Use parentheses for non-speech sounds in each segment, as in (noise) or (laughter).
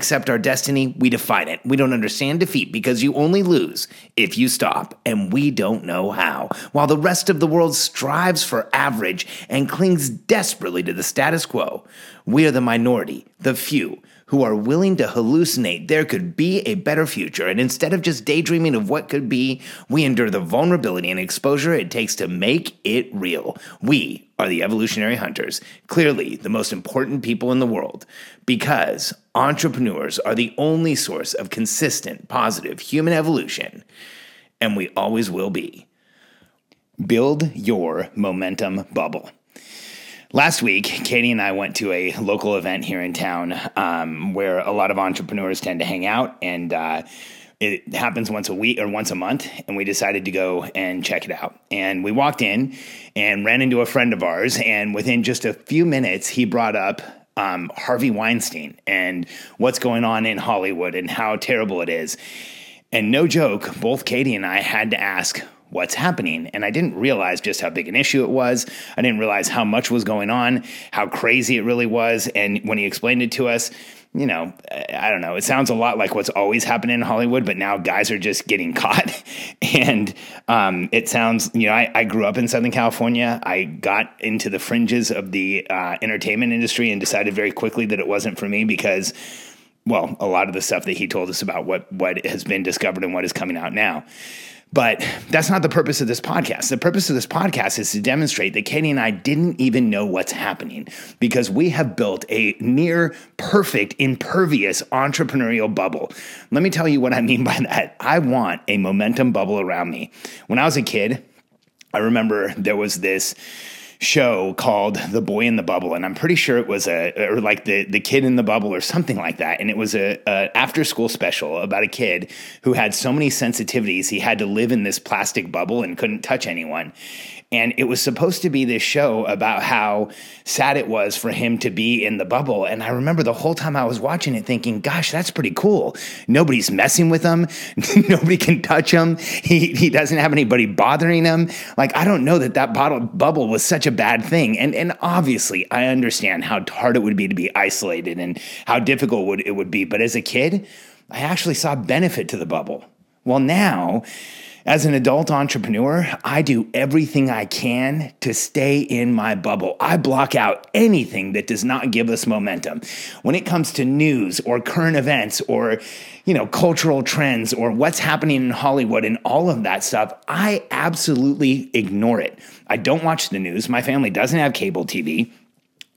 accept our destiny, we define it. We don't understand defeat because you only lose if you stop, and we don't know how. While the rest of the world strives for average and clings desperately to the status quo, we are the minority, the few, who are willing to hallucinate there could be a better future. And instead of just daydreaming of what could be, we endure the vulnerability and exposure it takes to make it real. We are the evolutionary hunters, clearly the most important people in the world, because entrepreneurs are the only source of consistent, positive human evolution, and we always will be. Build your momentum bubble. Last week, Katie and I went to a local event here in town um, where a lot of entrepreneurs tend to hang out, and uh, it happens once a week or once a month. And we decided to go and check it out. And we walked in and ran into a friend of ours, and within just a few minutes, he brought up um, Harvey Weinstein and what's going on in Hollywood and how terrible it is. And no joke, both Katie and I had to ask, what's happening. And I didn't realize just how big an issue it was. I didn't realize how much was going on, how crazy it really was. And when he explained it to us, you know, I don't know. It sounds a lot like what's always happening in Hollywood, but now guys are just getting (laughs) caught. and um, it sounds, you know, I, I, grew up in Southern California. I got into the fringes of the uh, entertainment industry and decided very quickly that it wasn't for me because well, a lot of the stuff that he told us about what what has been discovered and what is coming out now. But that's not the purpose of this podcast. The purpose of this podcast is to demonstrate that Katie and I didn't even know what's happening because we have built a near perfect, impervious entrepreneurial bubble. Let me tell you what I mean (laughs) by that. I want a momentum bubble around me. When I was a kid, I remember there was this show called The Boy in the Bubble, and I'm pretty sure it was a or like the the kid in the bubble or something like that. And it was a, a after school special about a kid who had so many sensitivities he had to live in this plastic bubble and couldn't touch anyone. And it was supposed to be this show about how sad it was for him to be in the bubble. And I remember the whole time I was watching it thinking, gosh, that's pretty cool. Nobody's messing with him. (laughs) Nobody can touch him. He, he doesn't have anybody bothering him. Like, I don't know that that bottle, bubble was such a bad thing. And, and obviously, I understand how hard it would be to be isolated and how difficult would, it would be. But as a kid, I actually saw benefit to the bubble. Well, now, as an adult entrepreneur, I do everything I can to stay in my bubble. I block out anything that does not give us momentum. When it comes to news or current events or, you know, cultural trends or what's happening in Hollywood and all of that stuff, I absolutely ignore it. I don't watch the news. My family doesn't have cable TV.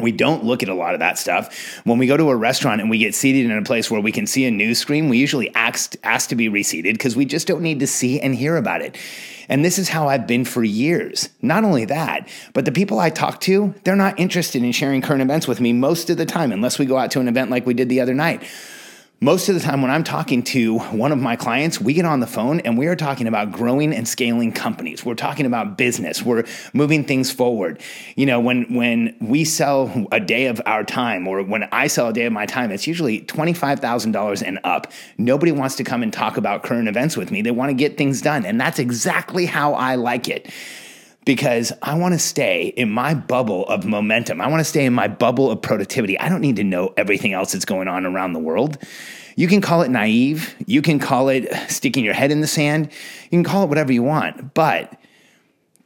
We don't look at a lot of that stuff. When we go to a restaurant and we get seated in a place where we can see a news screen, we usually ask, ask to be reseated because we just don't need to see and hear about it. And this is how I've been for years. Not only that, but the people I talk to, they're not interested in sharing current events with me most of the time, unless we go out to an event like we did the other night. Most of the time, when I'm talking to one of my clients, we get on the phone and we are talking about growing and scaling companies. We're talking about business. We're moving things forward. You know, when when we sell a day of our time, or when I sell a day of my time, it's usually twenty five thousand dollars and up. Nobody wants to come and talk about current events with me. They want to get things done, and that's exactly how I like it because I want to stay in my bubble of momentum. I want to stay in my bubble of productivity. I don't need to know everything else that's going on around the world. You can call it naive, you can call it sticking your head in the sand, you can call it whatever you want, but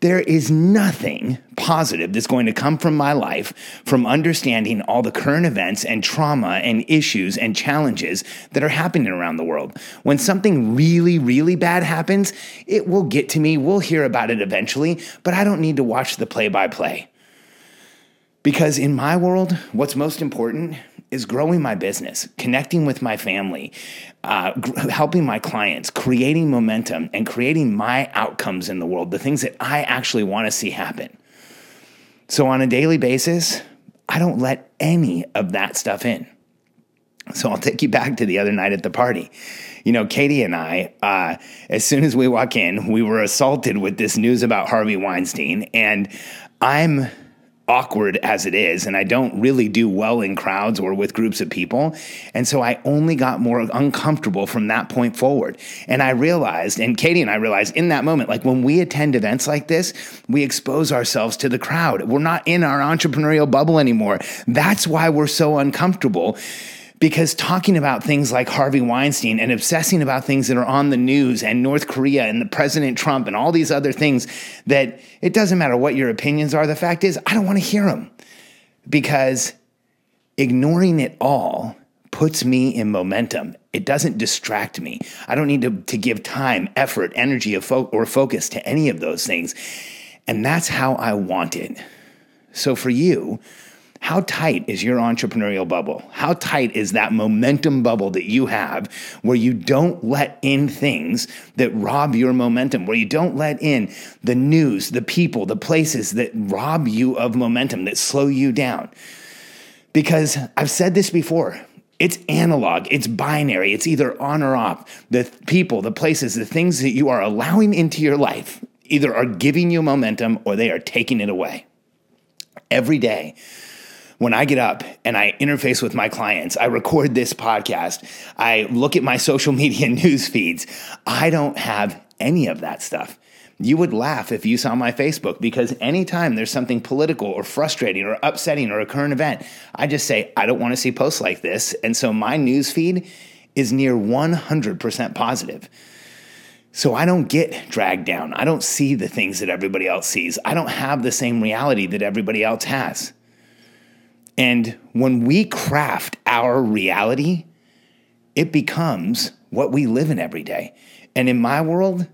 there is nothing positive that's going to come from my life from understanding all the current events and trauma and issues and challenges that are happening around the world. When something really, really bad happens, it will get to me. We'll hear about it eventually, but I don't need to watch the play by play. Because in my world, what's most important is growing my business, connecting with my family, uh, helping my clients, creating momentum, and creating my outcomes in the world, the things that I actually want to see happen. So, on a daily basis, I don't let any of that stuff in. So I'll take you back to the other night at the party. You know, Katie and I, uh, as soon as we walk in, we were assaulted with this news about Harvey Weinstein. And I'm awkward as it is, and I don't really do well in crowds or with groups of people. And so I only got more uncomfortable from that point forward. And I realized, and Katie and I realized in that moment, like when we attend events like this, we expose ourselves to the crowd. We're not in our entrepreneurial bubble anymore. That's why we're so uncomfortable because talking about things like Harvey Weinstein and obsessing about things that are on the news and North Korea and the President Trump and all these other things that it doesn't matter what your opinions are. The fact is, I don't want to hear them because ignoring it all puts me in momentum. It doesn't distract me. I don't need to, to give time, effort, energy, or focus to any of those things. And that's how I want it. So for you, how tight is your entrepreneurial bubble? How tight is that momentum bubble that you have where you don't let in things that rob your momentum, where you don't let in the news, the people, the places that rob you of momentum, that slow you down? Because I've said this before. It's analog, it's binary, it's either on or off. The people, the places, the things that you are allowing into your life either are giving you momentum or they are taking it away. Every day, when I get up and I interface with my clients, I record this podcast, I look at my social (laughs) media news feeds, I don't have any of that stuff. You would laugh if you saw my Facebook because anytime there's something political or frustrating or upsetting or a current event, I just say, I don't want to see posts like this. And so my news feed is near 100% positive. So I don't get dragged down. I don't see the things that everybody else sees. I don't have the same reality that everybody else has. And when we craft our reality, it becomes what we live in every day. And in my world,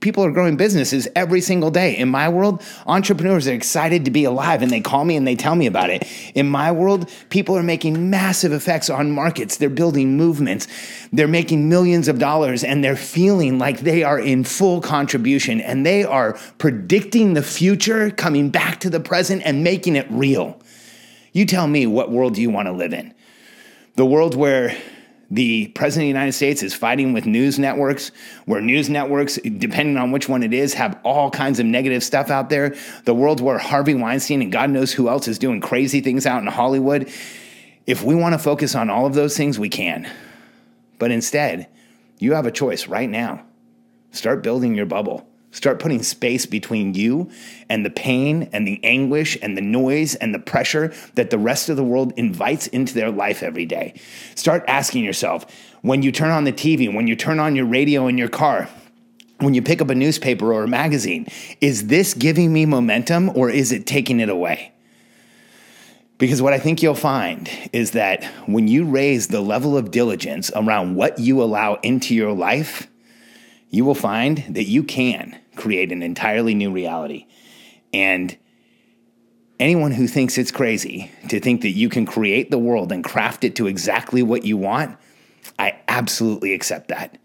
people are growing businesses every single day. In my world, entrepreneurs are excited to be alive and they call me and they tell me about it. In my world, people are making massive effects on markets. They're building movements. They're making millions of dollars and they're feeling like they are in full contribution and they are predicting the future, coming back to the present and making it real. You tell me what world do you want to live in? The world where the president of the United States is fighting with news networks, where news networks, depending on which one it is, have all kinds of negative stuff out there. The world where Harvey Weinstein and God knows who else is doing crazy things out in Hollywood. If we want to focus on all of those things, we can. But instead, you have a choice right now. Start building your bubble. Start putting space between you and the pain and the anguish and the noise and the pressure that the rest of the world invites into their life every day. Start asking yourself when you turn on the TV, when you turn on your radio in your car, when you pick up a newspaper or a magazine, is this giving me momentum or is it taking it away? Because what I think you'll find is that when you raise the level of diligence around what you allow into your life, you will find that you can create an entirely new reality. And anyone who thinks it's crazy to think that you can create the world and craft it to exactly what you want, I absolutely accept that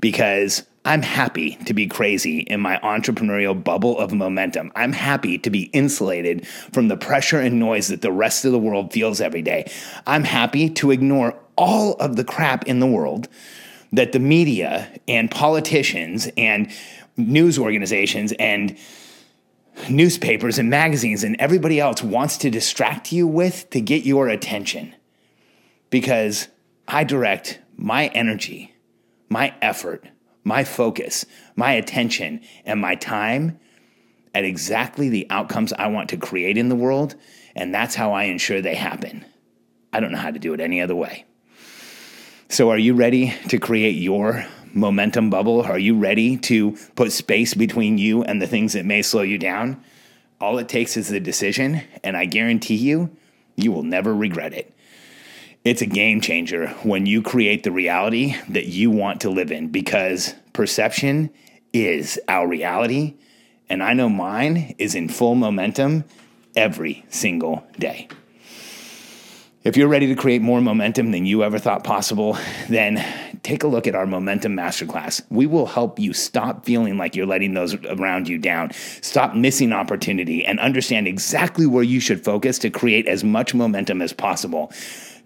because I'm happy to be crazy in my entrepreneurial bubble of momentum. I'm happy to be insulated from the pressure and noise that the rest of the world feels every day. I'm happy to ignore all of the crap in the world that the media and politicians and news organizations and newspapers and magazines and everybody else wants to distract you with to get your attention. Because I direct my energy, my effort, my focus, my attention, and my time at exactly the outcomes I want to create in the world. And that's how I ensure they happen. I don't know how to do it any other way. So, are you ready to create your momentum bubble? Are you ready to put space between you and the things that may slow you down? All it takes is the decision, and I guarantee you, you will never regret it. It's a game changer when you create the reality that you want to live in because perception is our reality, and I know mine is in full momentum every single day. If you're ready to create more momentum than you ever thought possible, then take a look at our Momentum Masterclass. We will help you stop feeling like you're letting those around you down, stop missing opportunity, and understand exactly where you should focus to create as much momentum as possible.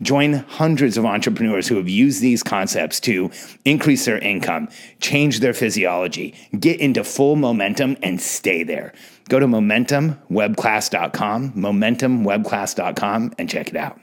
Join hundreds of entrepreneurs who have used these concepts to increase their income, change their physiology, get into full momentum, and stay there. Go to momentumwebclass.com, momentumwebclass.com, and check it out.